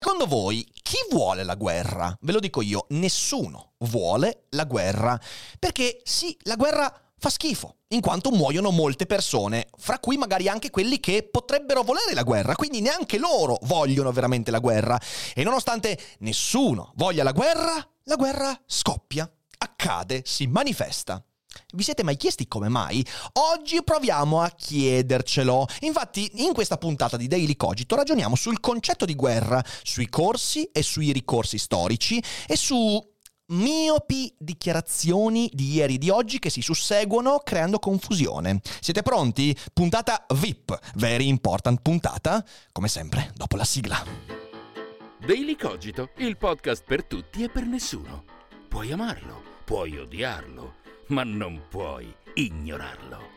Secondo voi, chi vuole la guerra? Ve lo dico io, nessuno vuole la guerra. Perché sì, la guerra fa schifo, in quanto muoiono molte persone, fra cui magari anche quelli che potrebbero volere la guerra, quindi neanche loro vogliono veramente la guerra. E nonostante nessuno voglia la guerra, la guerra scoppia, accade, si manifesta. Vi siete mai chiesti come mai? Oggi proviamo a chiedercelo. Infatti, in questa puntata di Daily Cogito ragioniamo sul concetto di guerra, sui corsi e sui ricorsi storici e su miopi dichiarazioni di ieri e di oggi che si susseguono creando confusione. Siete pronti? Puntata VIP, very important puntata, come sempre dopo la sigla. Daily Cogito, il podcast per tutti e per nessuno. Puoi amarlo, puoi odiarlo, ma non puoi ignorarlo.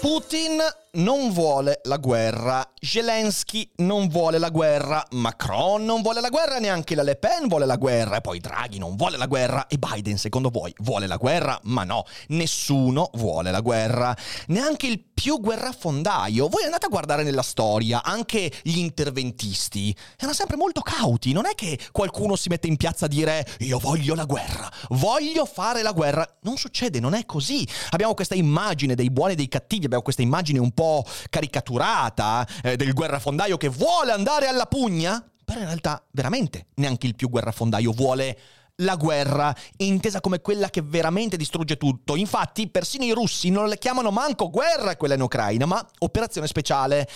Putin non vuole la guerra, Zelensky non vuole la guerra, Macron non vuole la guerra, neanche la Le Pen vuole la guerra, e poi Draghi non vuole la guerra, e Biden secondo voi vuole la guerra? Ma no, nessuno vuole la guerra, neanche il più guerrafondaio. Voi andate a guardare nella storia, anche gli interventisti. Erano sempre molto cauti, non è che qualcuno si mette in piazza a dire io voglio la guerra, voglio fare la guerra. Non succede, non è così. Abbiamo questa immagine dei buoni e dei cattivi, abbiamo questa immagine un po' caricaturata eh, del guerrafondaio che vuole andare alla pugna, però in realtà veramente neanche il più guerrafondaio vuole la guerra, intesa come quella che veramente distrugge tutto. Infatti, persino i russi non le chiamano manco guerra quella in Ucraina, ma operazione speciale.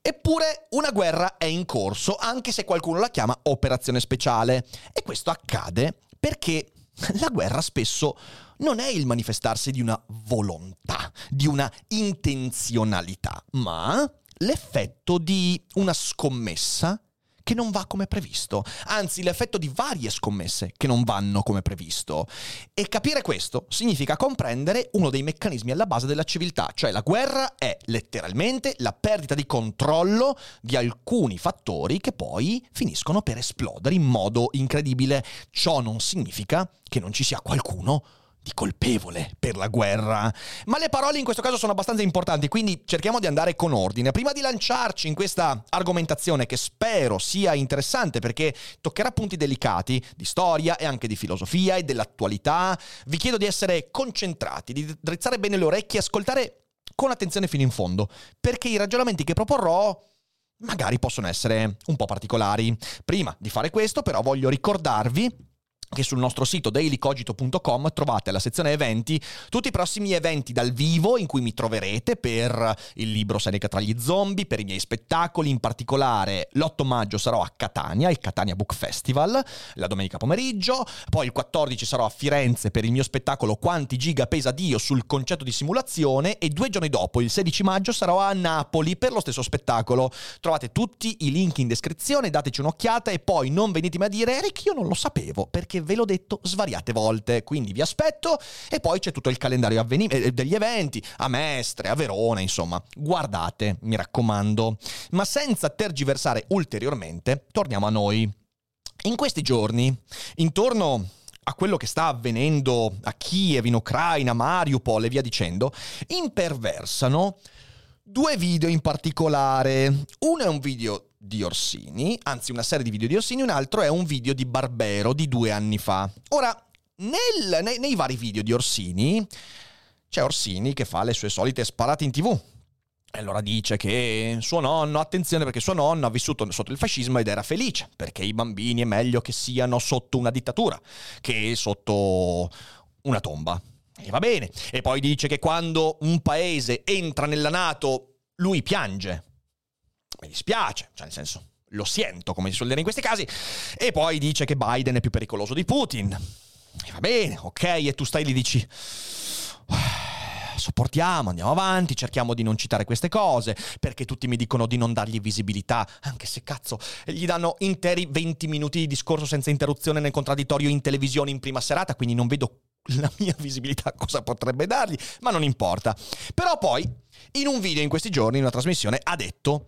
Eppure una guerra è in corso, anche se qualcuno la chiama operazione speciale. E questo accade perché la guerra spesso non è il manifestarsi di una volontà, di una intenzionalità, ma l'effetto di una scommessa che non va come previsto, anzi l'effetto di varie scommesse che non vanno come previsto. E capire questo significa comprendere uno dei meccanismi alla base della civiltà, cioè la guerra è letteralmente la perdita di controllo di alcuni fattori che poi finiscono per esplodere in modo incredibile. Ciò non significa che non ci sia qualcuno di colpevole per la guerra. Ma le parole in questo caso sono abbastanza importanti, quindi cerchiamo di andare con ordine. Prima di lanciarci in questa argomentazione che spero sia interessante perché toccherà punti delicati di storia e anche di filosofia e dell'attualità, vi chiedo di essere concentrati, di drizzare bene le orecchie e ascoltare con attenzione fino in fondo, perché i ragionamenti che proporrò magari possono essere un po' particolari. Prima di fare questo però voglio ricordarvi che sul nostro sito dailycogito.com trovate alla sezione eventi tutti i prossimi eventi dal vivo in cui mi troverete per il libro Seneca tra gli zombie, per i miei spettacoli, in particolare l'8 maggio sarò a Catania, il Catania Book Festival, la domenica pomeriggio, poi il 14 sarò a Firenze per il mio spettacolo Quanti giga pesa Dio sul concetto di simulazione e due giorni dopo, il 16 maggio, sarò a Napoli per lo stesso spettacolo. Trovate tutti i link in descrizione, dateci un'occhiata e poi non venitemi a dire Eric io non lo sapevo perché ve l'ho detto svariate volte, quindi vi aspetto e poi c'è tutto il calendario avveni- eh, degli eventi a Mestre, a Verona, insomma, guardate, mi raccomando. Ma senza tergiversare ulteriormente, torniamo a noi. In questi giorni, intorno a quello che sta avvenendo a Kiev, in Ucraina, Mariupol e via dicendo, imperversano due video in particolare. Uno è un video di Orsini, anzi una serie di video di Orsini, un altro è un video di Barbero di due anni fa. Ora, nel, nei, nei vari video di Orsini c'è Orsini che fa le sue solite sparate in tv. E allora dice che suo nonno, attenzione perché suo nonno ha vissuto sotto il fascismo ed era felice, perché i bambini è meglio che siano sotto una dittatura che sotto una tomba. E va bene. E poi dice che quando un paese entra nella Nato, lui piange. Mi dispiace, cioè nel senso, lo sento, come si suol dire in questi casi. E poi dice che Biden è più pericoloso di Putin. E va bene, ok, e tu stai lì e dici... sopportiamo, andiamo avanti, cerchiamo di non citare queste cose, perché tutti mi dicono di non dargli visibilità, anche se cazzo gli danno interi 20 minuti di discorso senza interruzione nel contraddittorio in televisione in prima serata, quindi non vedo la mia visibilità cosa potrebbe dargli, ma non importa. Però poi, in un video in questi giorni, in una trasmissione, ha detto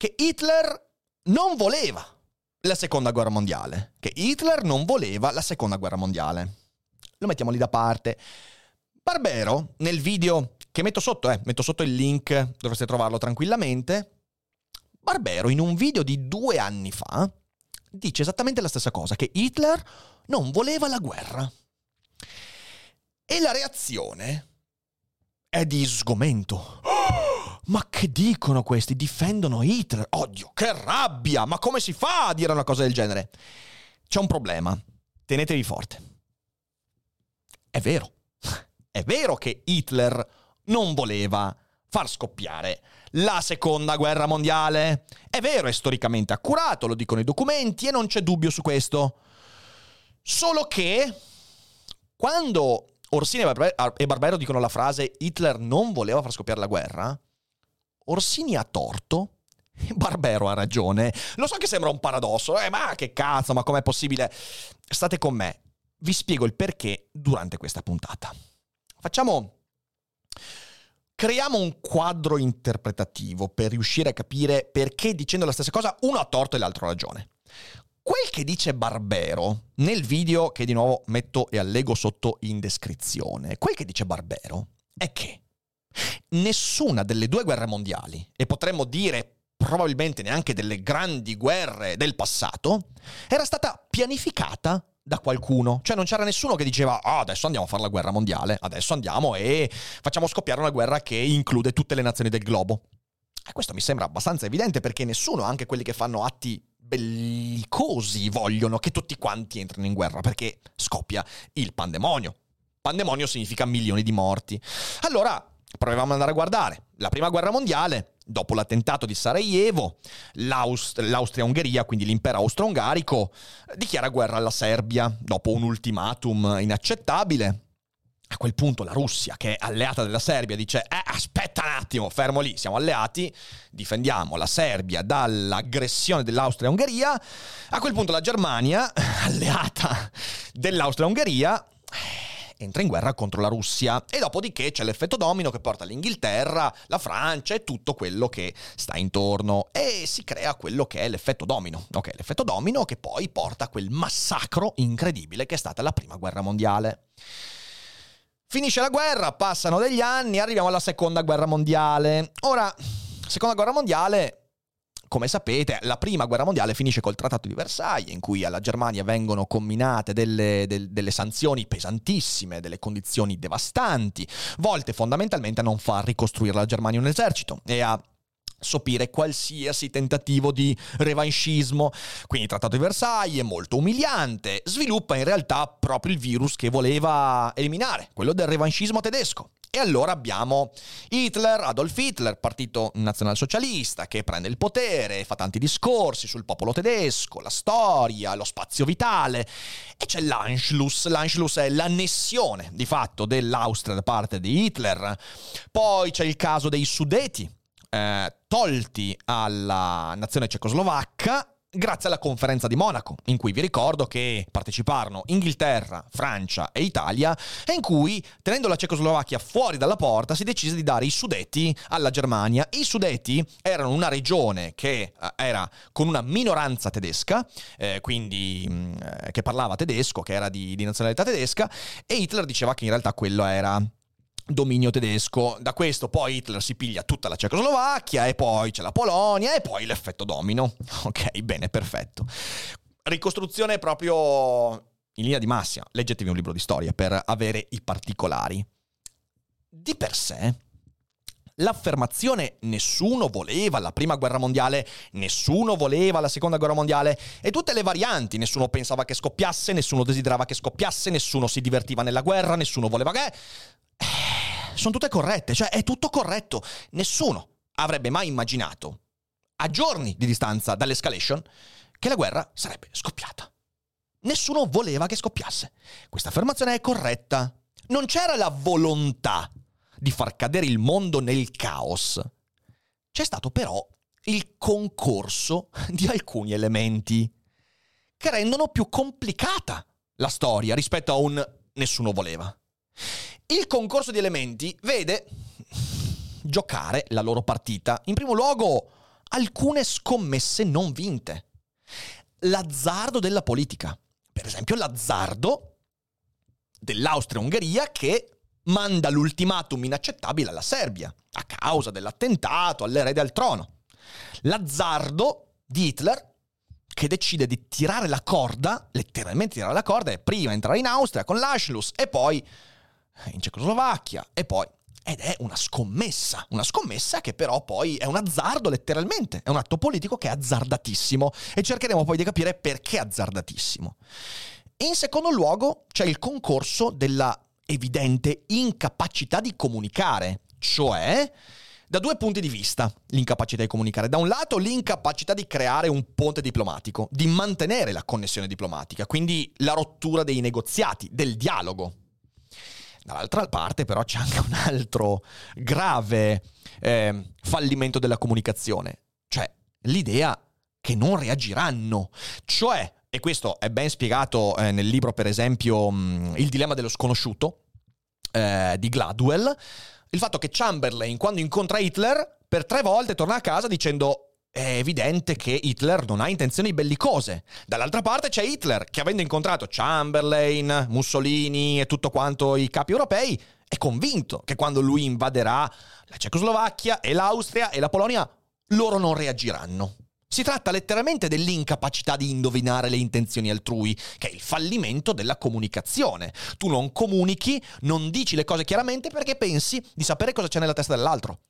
che Hitler non voleva la seconda guerra mondiale, che Hitler non voleva la seconda guerra mondiale. Lo mettiamo lì da parte. Barbero, nel video che metto sotto, eh, metto sotto il link, dovreste trovarlo tranquillamente. Barbero, in un video di due anni fa, dice esattamente la stessa cosa, che Hitler non voleva la guerra. E la reazione è di sgomento. Oh, ma che dicono questi? Difendono Hitler? Oddio, che rabbia! Ma come si fa a dire una cosa del genere? C'è un problema. Tenetevi forte. È vero. È vero che Hitler non voleva far scoppiare la seconda guerra mondiale. È vero, è storicamente accurato, lo dicono i documenti e non c'è dubbio su questo. Solo che quando Orsini e Barbero dicono la frase Hitler non voleva far scoppiare la guerra, Orsini ha torto Barbero ha ragione. Lo so che sembra un paradosso, eh, ma che cazzo, ma com'è possibile? State con me, vi spiego il perché durante questa puntata. Facciamo creiamo un quadro interpretativo per riuscire a capire perché dicendo la stessa cosa uno ha torto e l'altro ha ragione. Quel che dice Barbero nel video che di nuovo metto e allego sotto in descrizione, quel che dice Barbero è che nessuna delle due guerre mondiali, e potremmo dire probabilmente neanche delle grandi guerre del passato, era stata pianificata da qualcuno. Cioè non c'era nessuno che diceva ah, adesso andiamo a fare la guerra mondiale, adesso andiamo e facciamo scoppiare una guerra che include tutte le nazioni del globo. E questo mi sembra abbastanza evidente perché nessuno, anche quelli che fanno atti bellicosi, vogliono che tutti quanti entrino in guerra perché scoppia il pandemonio. Pandemonio significa milioni di morti. Allora, proviamo ad andare a guardare. La prima guerra mondiale, dopo l'attentato di Sarajevo, l'Aust- l'Austria-Ungheria, quindi l'impero austro-ungarico, dichiara guerra alla Serbia dopo un ultimatum inaccettabile. A quel punto la Russia, che è alleata della Serbia, dice: Eh, aspetta un attimo, fermo lì, siamo alleati, difendiamo la Serbia dall'aggressione dell'Austria-Ungheria. A quel punto la Germania, alleata dell'Austria-Ungheria, entra in guerra contro la Russia e dopodiché c'è l'effetto domino che porta l'Inghilterra, la Francia e tutto quello che sta intorno e si crea quello che è l'effetto domino. Ok, l'effetto domino che poi porta a quel massacro incredibile che è stata la prima guerra mondiale. Finisce la guerra, passano degli anni, arriviamo alla seconda guerra mondiale. Ora, seconda guerra mondiale come sapete, la prima guerra mondiale finisce col Trattato di Versailles, in cui alla Germania vengono comminate delle, del, delle sanzioni pesantissime, delle condizioni devastanti, volte fondamentalmente a non far ricostruire la Germania un esercito e a sopire qualsiasi tentativo di revanchismo. Quindi il Trattato di Versailles è molto umiliante, sviluppa in realtà proprio il virus che voleva eliminare, quello del revanchismo tedesco. E allora abbiamo Hitler, Adolf Hitler, partito nazionalsocialista, che prende il potere, fa tanti discorsi sul popolo tedesco, la storia, lo spazio vitale. E c'è l'Anschluss. L'Anschluss è l'annessione, di fatto, dell'Austria da parte di Hitler. Poi c'è il caso dei Sudeti, eh, tolti alla nazione cecoslovacca grazie alla conferenza di Monaco, in cui vi ricordo che parteciparono Inghilterra, Francia e Italia, e in cui, tenendo la Cecoslovacchia fuori dalla porta, si decise di dare i Sudeti alla Germania. I Sudeti erano una regione che eh, era con una minoranza tedesca, eh, quindi mh, mm, eh, che parlava tedesco, che era di, di nazionalità tedesca, e Hitler diceva che in realtà quello era dominio tedesco. Da questo poi Hitler si piglia tutta la Cecoslovacchia e poi c'è la Polonia e poi l'effetto domino. Ok, bene, perfetto. Ricostruzione proprio in linea di massima. Leggetevi un libro di storia per avere i particolari. Di per sé, l'affermazione nessuno voleva la prima guerra mondiale, nessuno voleva la seconda guerra mondiale e tutte le varianti, nessuno pensava che scoppiasse, nessuno desiderava che scoppiasse, nessuno si divertiva nella guerra, nessuno voleva che sono tutte corrette, cioè è tutto corretto. Nessuno avrebbe mai immaginato, a giorni di distanza dall'escalation, che la guerra sarebbe scoppiata. Nessuno voleva che scoppiasse. Questa affermazione è corretta. Non c'era la volontà di far cadere il mondo nel caos, c'è stato però il concorso di alcuni elementi che rendono più complicata la storia rispetto a un nessuno voleva. Il concorso di elementi vede giocare la loro partita, in primo luogo, alcune scommesse non vinte. L'azzardo della politica. Per esempio, l'azzardo dell'Austria-Ungheria che manda l'ultimatum inaccettabile alla Serbia, a causa dell'attentato all'erede al trono. L'azzardo di Hitler che decide di tirare la corda, letteralmente tirare la corda, e prima entrare in Austria con l'Anschluss e poi in Cecoslovacchia e poi ed è una scommessa, una scommessa che però poi è un azzardo letteralmente, è un atto politico che è azzardatissimo e cercheremo poi di capire perché è azzardatissimo. In secondo luogo c'è il concorso della evidente incapacità di comunicare, cioè da due punti di vista l'incapacità di comunicare. Da un lato l'incapacità di creare un ponte diplomatico, di mantenere la connessione diplomatica, quindi la rottura dei negoziati, del dialogo. Dall'altra parte però c'è anche un altro grave eh, fallimento della comunicazione, cioè l'idea che non reagiranno, cioè, e questo è ben spiegato eh, nel libro per esempio mh, Il dilemma dello sconosciuto eh, di Gladwell, il fatto che Chamberlain quando incontra Hitler per tre volte torna a casa dicendo è evidente che Hitler non ha intenzioni bellicose. Dall'altra parte c'è Hitler, che avendo incontrato Chamberlain, Mussolini e tutto quanto i capi europei, è convinto che quando lui invaderà la Cecoslovacchia e l'Austria e la Polonia, loro non reagiranno. Si tratta letteralmente dell'incapacità di indovinare le intenzioni altrui, che è il fallimento della comunicazione. Tu non comunichi, non dici le cose chiaramente perché pensi di sapere cosa c'è nella testa dell'altro.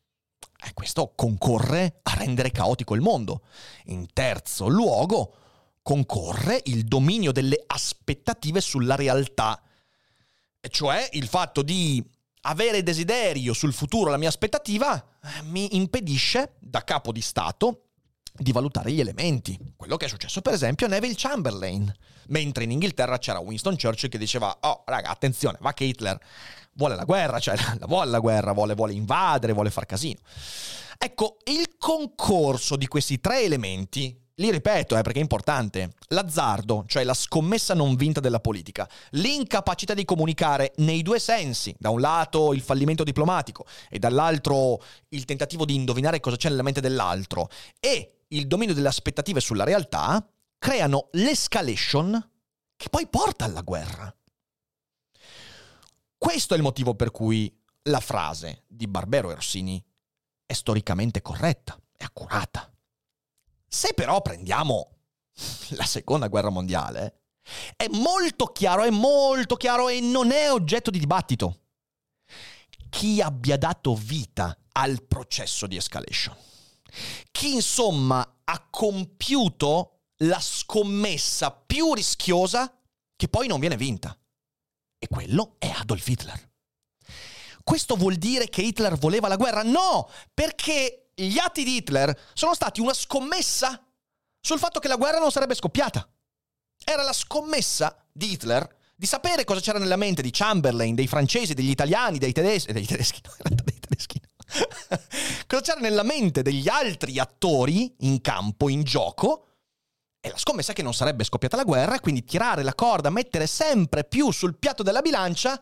E questo concorre a rendere caotico il mondo. In terzo luogo, concorre il dominio delle aspettative sulla realtà. E cioè il fatto di avere desiderio sul futuro, la mia aspettativa, eh, mi impedisce, da capo di Stato, di valutare gli elementi. Quello che è successo per esempio a Neville Chamberlain. Mentre in Inghilterra c'era Winston Churchill che diceva, oh raga, attenzione, va che Hitler vuole la guerra, cioè la vuole la guerra, vuole, vuole invadere, vuole far casino. Ecco, il concorso di questi tre elementi li ripeto eh, perché è importante, l'azzardo, cioè la scommessa non vinta della politica, l'incapacità di comunicare nei due sensi, da un lato il fallimento diplomatico e dall'altro il tentativo di indovinare cosa c'è nella mente dell'altro e il dominio delle aspettative sulla realtà, creano l'escalation che poi porta alla guerra. Questo è il motivo per cui la frase di Barbero e Orsini è storicamente corretta, è accurata. Se però prendiamo la seconda guerra mondiale, è molto chiaro, è molto chiaro e non è oggetto di dibattito. Chi abbia dato vita al processo di escalation. Chi insomma ha compiuto la scommessa più rischiosa che poi non viene vinta e quello è Adolf Hitler. Questo vuol dire che Hitler voleva la guerra? No, perché gli atti di Hitler sono stati una scommessa sul fatto che la guerra non sarebbe scoppiata. Era la scommessa di Hitler di sapere cosa c'era nella mente di Chamberlain, dei francesi, degli italiani, dei tedeschi, dei tedeschi, no, dei tedeschi no. cosa c'era nella mente degli altri attori in campo, in gioco, è la scommessa che non sarebbe scoppiata la guerra, quindi tirare la corda, mettere sempre più sul piatto della bilancia,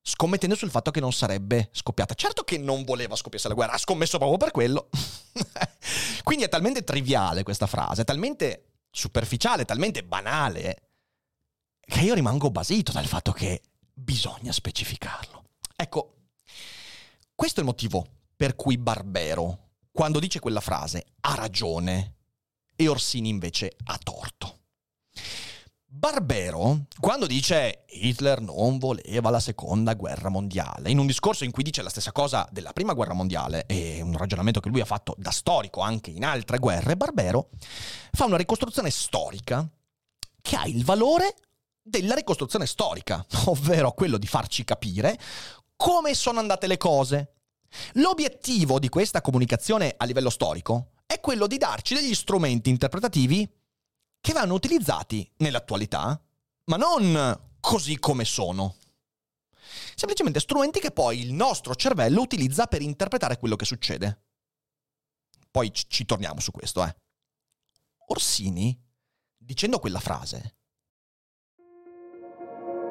scommettendo sul fatto che non sarebbe scoppiata. Certo che non voleva scoppiarsi la guerra, ha scommesso proprio per quello. quindi è talmente triviale questa frase, è talmente superficiale, talmente banale, che io rimango basito dal fatto che bisogna specificarlo. Ecco, questo è il motivo per cui Barbero, quando dice quella frase, ha ragione e Orsini invece ha torto. Barbero, quando dice Hitler non voleva la seconda guerra mondiale, in un discorso in cui dice la stessa cosa della prima guerra mondiale, e un ragionamento che lui ha fatto da storico anche in altre guerre, Barbero fa una ricostruzione storica che ha il valore della ricostruzione storica, ovvero quello di farci capire come sono andate le cose. L'obiettivo di questa comunicazione a livello storico è quello di darci degli strumenti interpretativi che vanno utilizzati nell'attualità, ma non così come sono. Semplicemente strumenti che poi il nostro cervello utilizza per interpretare quello che succede. Poi ci, torniamo su questo, eh. Orsini, dicendo quella frase,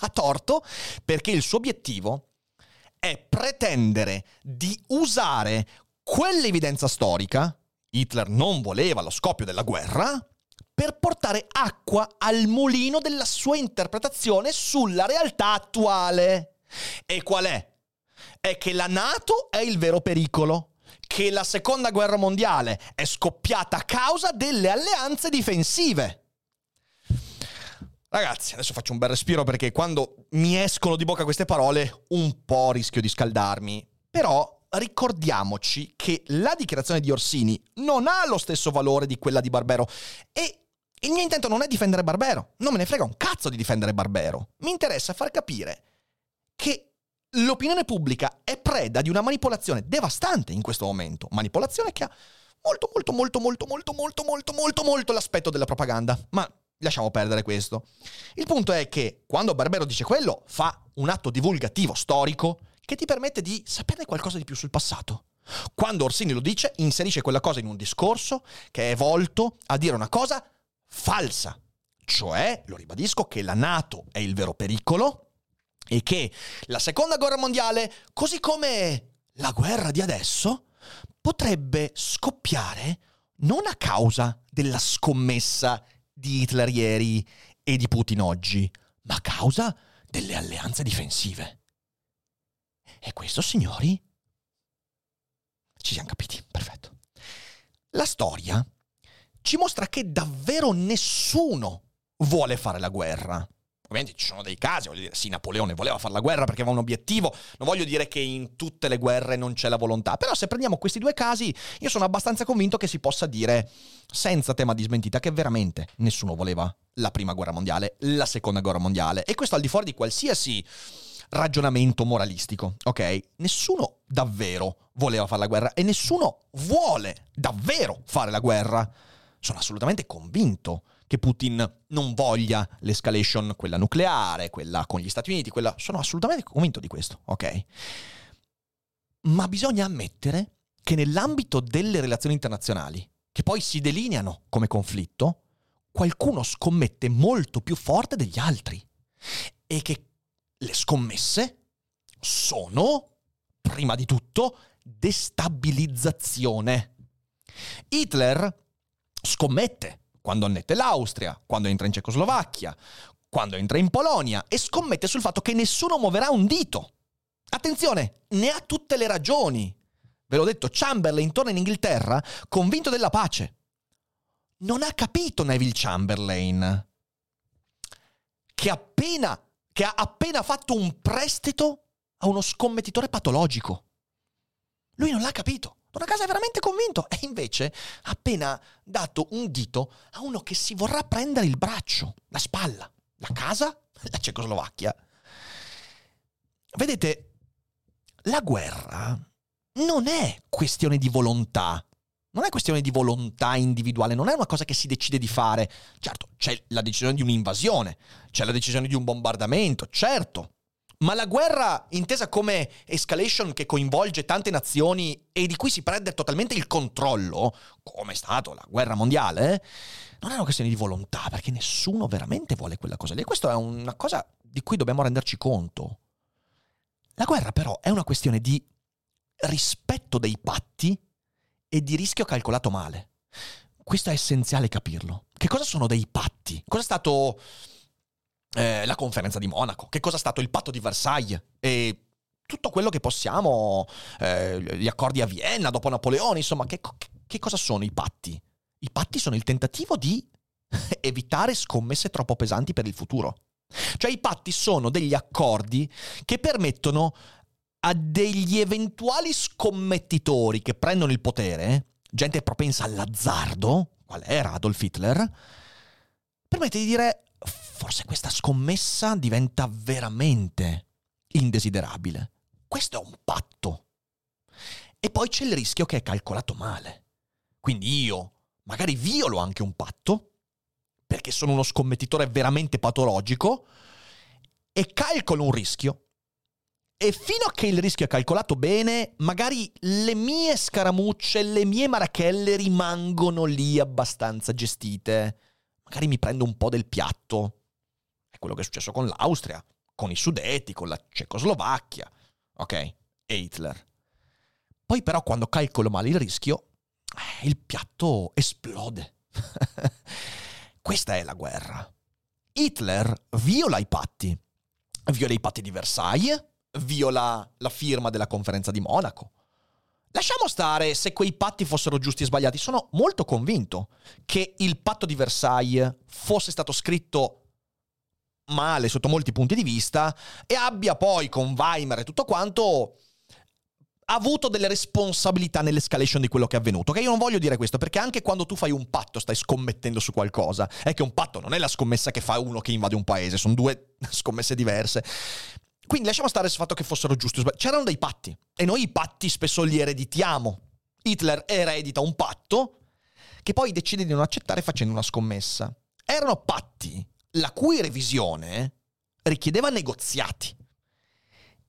Ha torto perché il suo obiettivo è pretendere di usare quell'evidenza storica, Hitler non voleva lo scoppio della guerra, per portare acqua al mulino della sua interpretazione sulla realtà attuale. E qual è? È che la Nato è il vero pericolo, che la seconda guerra mondiale è scoppiata a causa delle alleanze difensive. Ragazzi, adesso faccio un bel respiro perché quando mi escono di bocca queste parole un po' rischio di scaldarmi. Però ricordiamoci che la dichiarazione di Orsini non ha lo stesso valore di quella di Barbero e il mio intento non è difendere Barbero, non me ne frega un cazzo di difendere Barbero. Mi interessa far capire che l'opinione pubblica è preda di una manipolazione devastante in questo momento, manipolazione che ha molto molto molto molto molto molto molto molto l'aspetto della propaganda, ma lasciamo perdere questo. Il punto è che quando Barbero dice quello, fa un atto divulgativo storico che ti permette di saperne qualcosa di più sul passato. Quando Orsini lo dice, inserisce quella cosa in un discorso che è volto a dire una cosa falsa. Cioè, lo ribadisco, che la Nato è il vero pericolo e che la seconda guerra mondiale, così come la guerra di adesso, potrebbe scoppiare non a causa della scommessa di Hitler ieri e di Putin oggi, ma a causa delle alleanze difensive. E questo, signori? Ci siamo capiti, perfetto. La storia ci mostra che davvero nessuno vuole fare la guerra. Ovviamente ci sono dei casi, voglio dire, sì, Napoleone voleva fare la guerra perché aveva un obiettivo, non voglio dire che in tutte le guerre non c'è la volontà, però se prendiamo questi due casi, io sono abbastanza convinto che si possa dire, senza tema di smentita, che veramente nessuno voleva la prima guerra mondiale, la seconda guerra mondiale, e questo al di fuori di qualsiasi ragionamento moralistico, ok? Nessuno davvero voleva fare la guerra e nessuno vuole davvero fare la guerra. Sono assolutamente convinto che Putin non voglia l'escalation, quella nucleare, quella con gli Stati Uniti, quella... Sono assolutamente convinto di questo, ok? Ma bisogna ammettere che nell'ambito delle relazioni internazionali, che poi si delineano come conflitto, qualcuno scommette molto più forte degli altri e che le scommesse sono, prima di tutto, destabilizzazione. Hitler scommette quando annette l'Austria, quando entra in Cecoslovacchia, quando entra in Polonia e scommette sul fatto che nessuno muoverà un dito. Attenzione, ne ha tutte le ragioni. Ve l'ho detto, Chamberlain torna in Inghilterra convinto della pace. Non ha capito Neville Chamberlain che, appena, che ha appena fatto un prestito a uno scommettitore patologico. Lui non l'ha capito. Donna Casa è veramente convinto e invece ha appena dato un dito a uno che si vorrà prendere il braccio, la spalla, la casa, la Cecoslovacchia. Vedete, la guerra non è questione di volontà, non è questione di volontà individuale, non è una cosa che si decide di fare. Certo, c'è la decisione di un'invasione, c'è la decisione di un bombardamento, certo, ma la guerra, intesa come escalation che coinvolge tante nazioni e di cui si prende totalmente il controllo, come è stato la guerra mondiale, non è una questione di volontà, perché nessuno veramente vuole quella cosa lì. E questa è una cosa di cui dobbiamo renderci conto. La guerra però è una questione di rispetto dei patti e di rischio calcolato male. Questo è essenziale capirlo. Che cosa sono dei patti? Cosa è stato eh, la conferenza di Monaco, che cosa è stato il patto di Versailles e tutto quello che possiamo, eh, gli accordi a Vienna dopo Napoleone, insomma, che, che cosa sono i patti? I patti sono il tentativo di evitare scommesse troppo pesanti per il futuro. Cioè i patti sono degli accordi che permettono a degli eventuali scommettitori che prendono il potere, gente propensa all'azzardo, qual era Adolf Hitler, permette di dire forse questa scommessa diventa veramente indesiderabile. Questo è un patto. E poi c'è il rischio che è calcolato male. Quindi io magari violo anche un patto, perché sono uno scommettitore veramente patologico, e calcolo un rischio. E fino a che il rischio è calcolato bene, magari le mie scaramucce, le mie marachelle rimangono lì abbastanza gestite. Magari mi prendo un po' del piatto. È quello che è successo con l'Austria, con i Sudeti, con la Cecoslovacchia. Ok? E Hitler. Poi però quando calcolo male il rischio, eh, il piatto esplode. Questa è la guerra. Hitler viola i patti. Viola i patti di Versailles, viola la firma della conferenza di Monaco. Lasciamo stare se quei patti fossero giusti e sbagliati. Sono molto convinto che il patto di Versailles fosse stato scritto male sotto molti punti di vista e abbia poi con Weimar e tutto quanto avuto delle responsabilità nell'escalation di quello che è avvenuto. Ok, io non voglio dire questo perché anche quando tu fai un patto stai scommettendo su qualcosa. È che un patto non è la scommessa che fa uno che invade un paese, sono due scommesse diverse. Quindi lasciamo stare sul fatto che fossero giusti. C'erano dei patti e noi i patti spesso li ereditiamo. Hitler eredita un patto che poi decide di non accettare facendo una scommessa. Erano patti la cui revisione richiedeva negoziati.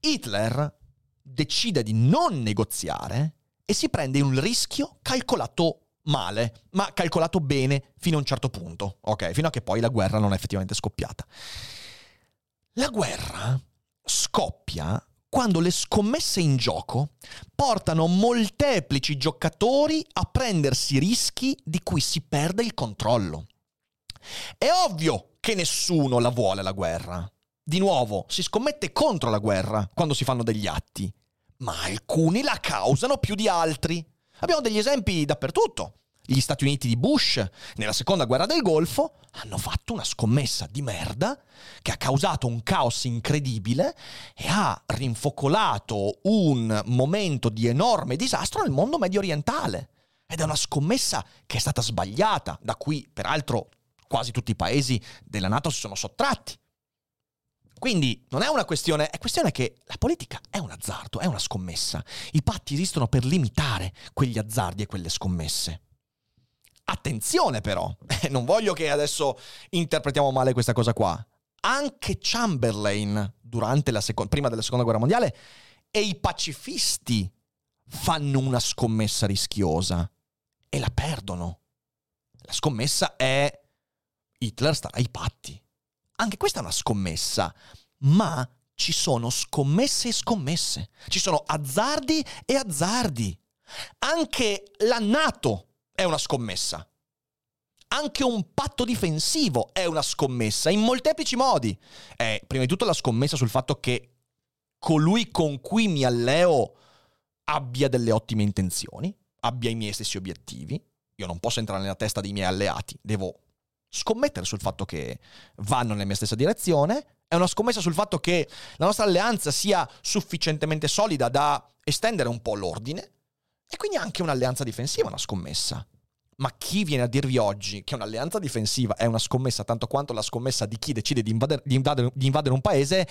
Hitler decide di non negoziare e si prende un rischio calcolato male, ma calcolato bene fino a un certo punto, ok? Fino a che poi la guerra non è effettivamente scoppiata. La guerra scoppia quando le scommesse in gioco portano molteplici giocatori a prendersi rischi di cui si perde il controllo. È ovvio che nessuno la vuole la guerra. Di nuovo, si scommette contro la guerra quando si fanno degli atti, ma alcuni la causano più di altri. Abbiamo degli esempi dappertutto. Gli Stati Uniti di Bush, nella seconda guerra del Golfo, hanno fatto una scommessa di merda che ha causato un caos incredibile e ha rinfocolato un momento di enorme disastro nel mondo medio orientale. Ed è una scommessa che è stata sbagliata, da cui peraltro quasi tutti i paesi della Nato si sono sottratti. Quindi non è una questione, è questione che la politica è un azzardo, è una scommessa. I patti esistono per limitare quegli azzardi e quelle scommesse. Attenzione però, non voglio che adesso interpretiamo male questa cosa qua. Anche Chamberlain, seco- prima della seconda guerra mondiale, e i pacifisti fanno una scommessa rischiosa e la perdono. La scommessa è Hitler starà ai patti. Anche questa è una scommessa, ma ci sono scommesse e scommesse. Ci sono azzardi e azzardi. Anche la Nato è una scommessa. Anche un patto difensivo è una scommessa in molteplici modi. È prima di tutto la scommessa sul fatto che colui con cui mi alleo abbia delle ottime intenzioni, abbia i miei stessi obiettivi. Io non posso entrare nella testa dei miei alleati, devo scommettere sul fatto che vanno nella mia stessa direzione, è una scommessa sul fatto che la nostra alleanza sia sufficientemente solida da estendere un po' l'ordine e quindi anche un'alleanza difensiva è una scommessa. Ma chi viene a dirvi oggi che un'alleanza difensiva è una scommessa tanto quanto la scommessa di chi decide di invadere, di invadere, di invadere un paese?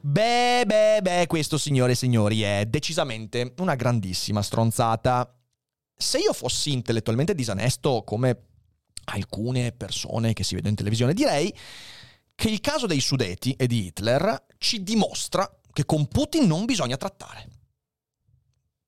Beh, beh, beh, questo signore e signori è decisamente una grandissima stronzata. Se io fossi intellettualmente disonesto come alcune persone che si vedono in televisione, direi che il caso dei Sudeti e di Hitler ci dimostra che con Putin non bisogna trattare.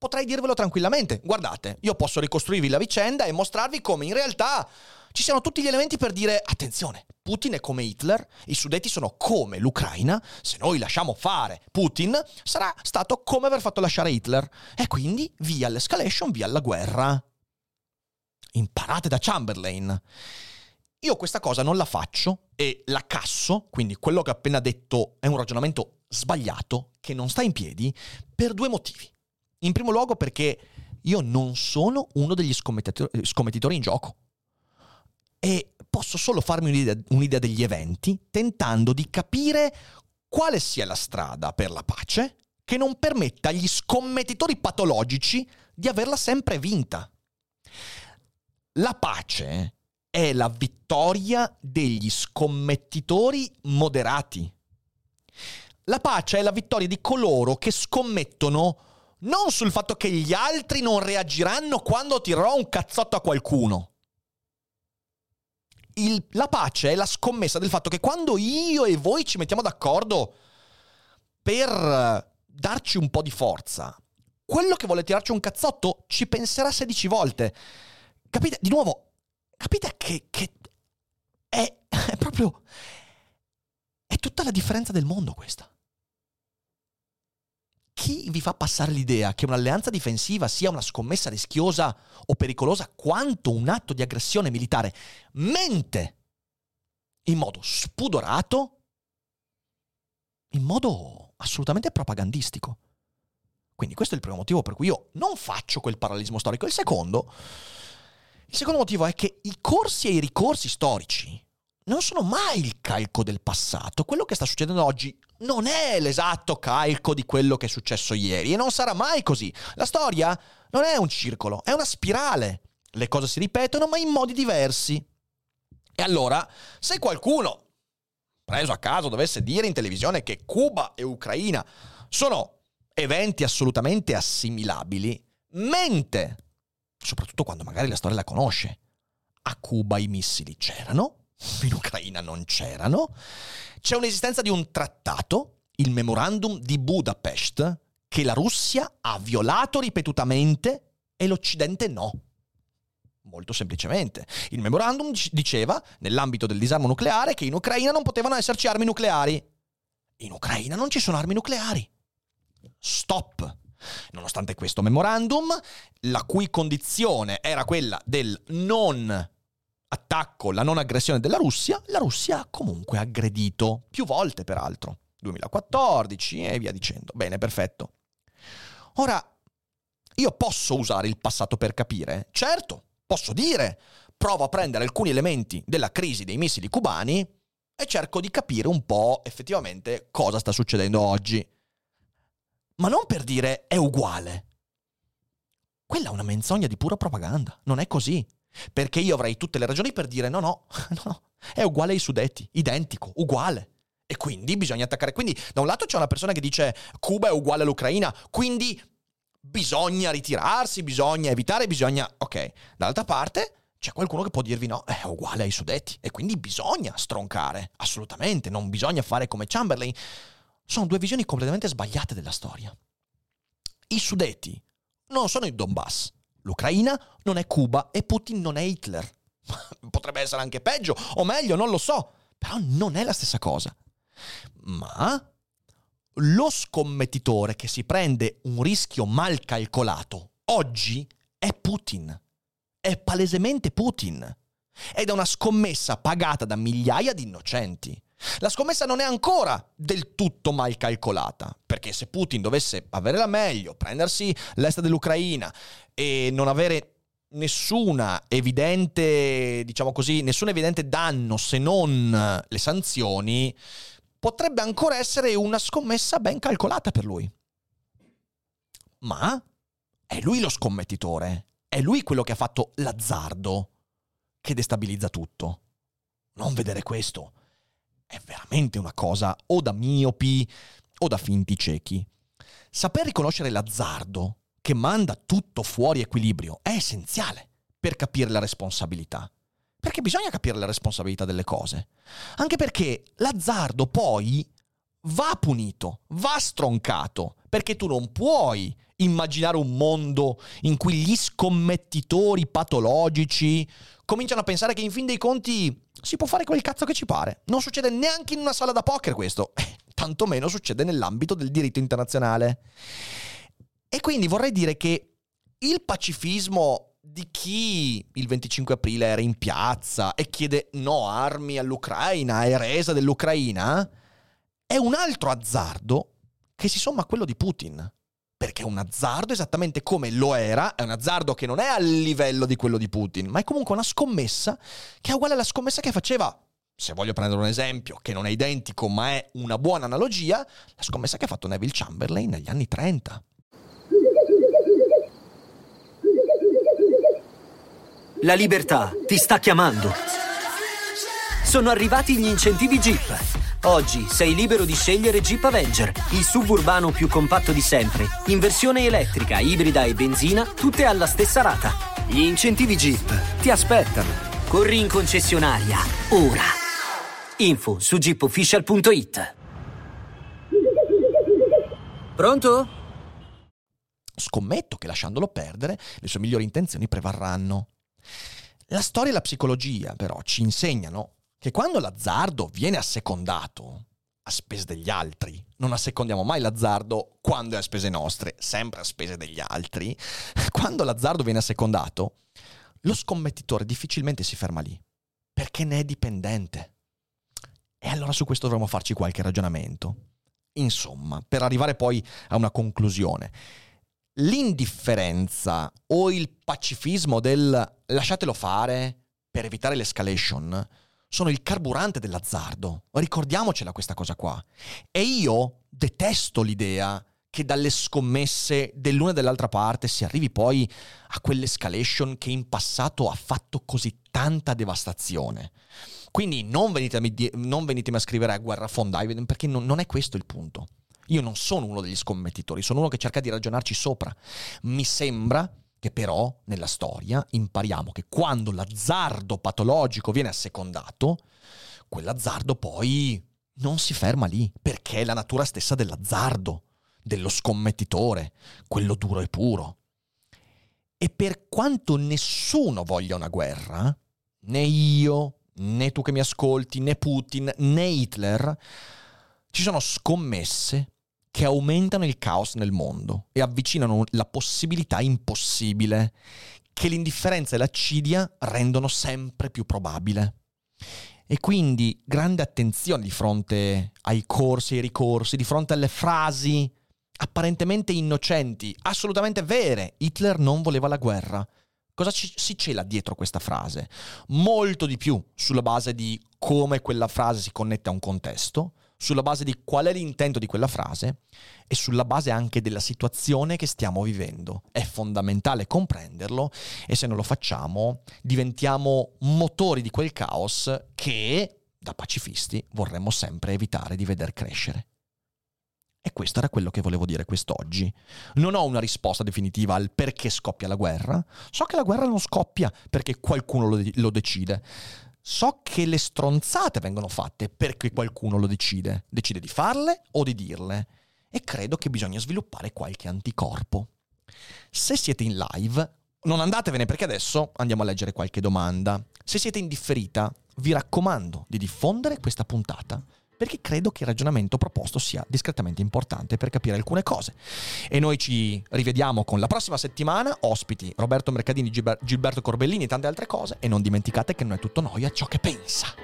Potrei dirvelo tranquillamente, guardate, io posso ricostruirvi la vicenda e mostrarvi come in realtà ci siano tutti gli elementi per dire attenzione, Putin è come Hitler, i Sudeti sono come l'Ucraina, se noi lasciamo fare Putin sarà stato come aver fatto lasciare Hitler e quindi via l'escalation, via la guerra imparate da Chamberlain. Io questa cosa non la faccio e la casso, quindi quello che ho appena detto è un ragionamento sbagliato, che non sta in piedi, per due motivi. In primo luogo perché io non sono uno degli scommettitori in gioco. E posso solo farmi un'idea, un'idea degli eventi tentando di capire quale sia la strada per la pace che non permetta agli scommettitori patologici di averla sempre vinta. La pace è la vittoria degli scommettitori moderati. La pace è la vittoria di coloro che scommettono non sul fatto che gli altri non reagiranno quando tirerò un cazzotto a qualcuno. Il, la pace è la scommessa del fatto che quando io e voi ci mettiamo d'accordo per darci un po' di forza, quello che vuole tirarci un cazzotto ci penserà 16 volte. Capite? Di nuovo, capite che, che è, è proprio... È tutta la differenza del mondo questa. Chi vi fa passare l'idea che un'alleanza difensiva sia una scommessa rischiosa o pericolosa quanto un atto di aggressione militare mente in modo spudorato, in modo assolutamente propagandistico. Quindi questo è il primo motivo per cui io non faccio quel parallelismo storico. Il secondo, il secondo motivo è che i corsi e i ricorsi storici non sono mai il calco del passato. Quello che sta succedendo oggi non è l'esatto calco di quello che è successo ieri e non sarà mai così. La storia non è un circolo, è una spirale. Le cose si ripetono ma in modi diversi. E allora, se qualcuno, preso a caso, dovesse dire in televisione che Cuba e Ucraina sono eventi assolutamente assimilabili, mente, soprattutto quando magari la storia la conosce. A Cuba i missili c'erano, in Ucraina non c'erano. C'è un'esistenza di un trattato, il memorandum di Budapest, che la Russia ha violato ripetutamente e l'Occidente no. Molto semplicemente. Il memorandum diceva, nell'ambito del disarmo nucleare, che in Ucraina non potevano esserci armi nucleari. In Ucraina non ci sono armi nucleari. Stop. Nonostante questo memorandum, la cui condizione era quella del non attacco, la non aggressione della Russia, la Russia ha comunque aggredito, più volte peraltro, 2014 e via dicendo. Bene, perfetto. Ora, io posso usare il passato per capire? Certo, posso dire, provo a prendere alcuni elementi della crisi dei missili cubani e cerco di capire un po' effettivamente cosa sta succedendo oggi. Ma non per dire è uguale. Quella è una menzogna di pura propaganda, non è così. Perché io avrei tutte le ragioni per dire no, no, no, è uguale ai Sudeti, identico, uguale. E quindi bisogna attaccare. Quindi da un lato c'è una persona che dice Cuba è uguale all'Ucraina, quindi bisogna ritirarsi, bisogna evitare, bisogna... Ok, dall'altra parte c'è qualcuno che può dirvi no, è uguale ai Sudeti e quindi bisogna stroncare, assolutamente, non bisogna fare come Chamberlain. Sono due visioni completamente sbagliate della storia. I Sudeti non sono il Donbass, L'Ucraina non è Cuba e Putin non è Hitler. Potrebbe essere anche peggio o meglio, non lo so, però non è la stessa cosa. Ma lo scommettitore che si prende un rischio mal calcolato oggi è Putin. È palesemente Putin. Ed è una scommessa pagata da migliaia di innocenti. La scommessa non è ancora del tutto mal calcolata, perché se Putin dovesse avere la meglio, prendersi l'est dell'Ucraina e non avere nessuna evidente, diciamo così, nessun evidente danno se non le sanzioni, potrebbe ancora essere una scommessa ben calcolata per lui. Ma è lui lo scommettitore, è lui quello che ha fatto l'azzardo che destabilizza tutto. Non vedere questo è veramente una cosa o da miopi o da finti ciechi. Saper riconoscere l'azzardo che manda tutto fuori equilibrio è essenziale per capire la responsabilità. Perché bisogna capire la responsabilità delle cose. Anche perché l'azzardo poi va punito, va stroncato, perché tu non puoi immaginare un mondo in cui gli scommettitori patologici cominciano a pensare che in fin dei conti si può fare quel cazzo che ci pare. Non succede neanche in una sala da poker questo, eh, tantomeno succede nell'ambito del diritto internazionale. E quindi vorrei dire che il pacifismo di chi il 25 aprile era in piazza e chiede no armi all'Ucraina e resa dell'Ucraina è un altro azzardo che si somma a quello di Putin. Perché è un azzardo esattamente come lo era, è un azzardo che non è a livello di quello di Putin, ma è comunque una scommessa che è uguale alla scommessa che faceva, se voglio prendere un esempio che non è identico ma è una buona analogia, la scommessa che ha fatto Neville Chamberlain negli anni 30. La libertà ti sta chiamando. Sono arrivati gli incentivi Jeep. Oggi sei libero di scegliere Jeep Avenger, il suburbano più compatto di sempre, in versione elettrica, ibrida e benzina, tutte alla stessa rata. Gli incentivi Jeep ti aspettano. Corri in concessionaria, ora. Info su jeepofficial.it. Pronto? Scommetto che lasciandolo perdere, le sue migliori intenzioni prevarranno. La storia e la psicologia, però, ci insegnano che quando l'azzardo viene assecondato a spese degli altri, non assecondiamo mai l'azzardo quando è a spese nostre, sempre a spese degli altri, quando l'azzardo viene assecondato, lo scommettitore difficilmente si ferma lì, perché ne è dipendente. E allora su questo dovremmo farci qualche ragionamento. Insomma, per arrivare poi a una conclusione, l'indifferenza o il pacifismo del lasciatelo fare per evitare l'escalation sono il carburante dell'azzardo. Ricordiamocela questa cosa qua. E io detesto l'idea che dalle scommesse dell'una e dell'altra parte si arrivi poi a quell'escalation che in passato ha fatto così tanta devastazione. Quindi non venitemi, non venitemi a scrivere a guerra fondai, perché non, non è questo il punto. Io non sono uno degli scommettitori, sono uno che cerca di ragionarci sopra. Mi sembra che però nella storia impariamo che quando l'azzardo patologico viene assecondato, quell'azzardo poi non si ferma lì, perché è la natura stessa dell'azzardo, dello scommettitore, quello duro e puro. E per quanto nessuno voglia una guerra, né io, né tu che mi ascolti, né Putin, né Hitler, ci sono scommesse che aumentano il caos nel mondo e avvicinano la possibilità impossibile, che l'indifferenza e l'accidia rendono sempre più probabile. E quindi grande attenzione di fronte ai corsi e ai ricorsi, di fronte alle frasi apparentemente innocenti, assolutamente vere. Hitler non voleva la guerra. Cosa ci, si cela dietro questa frase? Molto di più sulla base di come quella frase si connette a un contesto, sulla base di qual è l'intento di quella frase e sulla base anche della situazione che stiamo vivendo. È fondamentale comprenderlo e se non lo facciamo diventiamo motori di quel caos che, da pacifisti, vorremmo sempre evitare di veder crescere. E questo era quello che volevo dire quest'oggi. Non ho una risposta definitiva al perché scoppia la guerra. So che la guerra non scoppia perché qualcuno lo, de- lo decide. So che le stronzate vengono fatte perché qualcuno lo decide. Decide di farle o di dirle. E credo che bisogna sviluppare qualche anticorpo. Se siete in live, non andatevene perché adesso andiamo a leggere qualche domanda. Se siete in differita, vi raccomando di diffondere questa puntata perché credo che il ragionamento proposto sia discretamente importante per capire alcune cose. E noi ci rivediamo con la prossima settimana, ospiti Roberto Mercadini, Gilberto Corbellini e tante altre cose, e non dimenticate che non è tutto noia ciò che pensa.